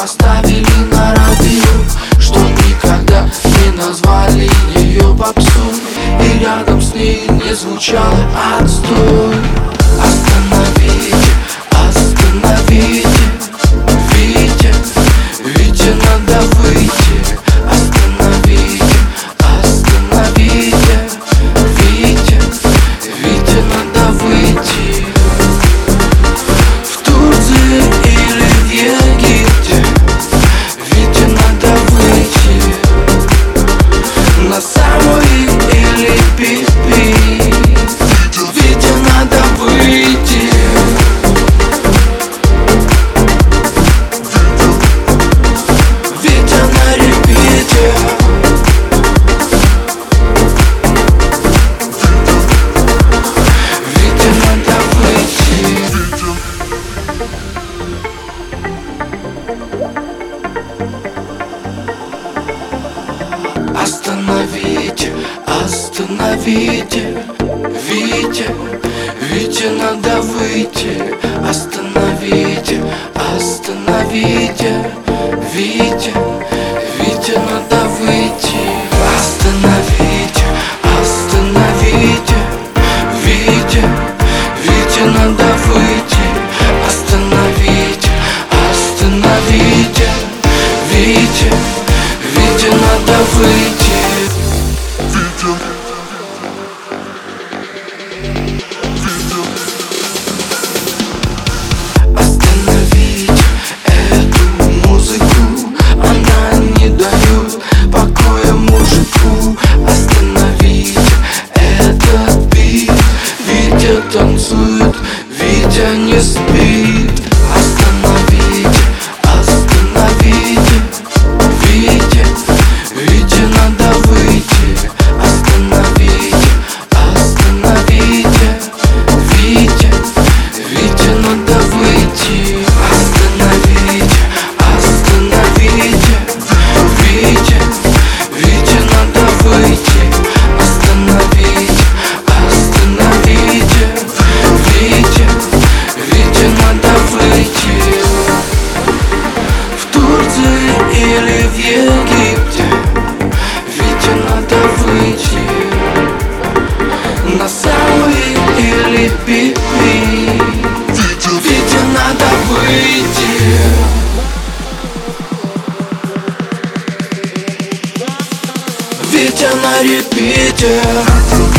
поставили на радио Чтоб никогда не назвали ее попсу. И рядом с ней не звучало отстой. Остановите, остановите Вите, Вите надо выйти. Остановите, остановите Вите танцует, видя не Египте Ведь надо выйти На Сауи или Пипи Ведь надо выйти Ведь на репите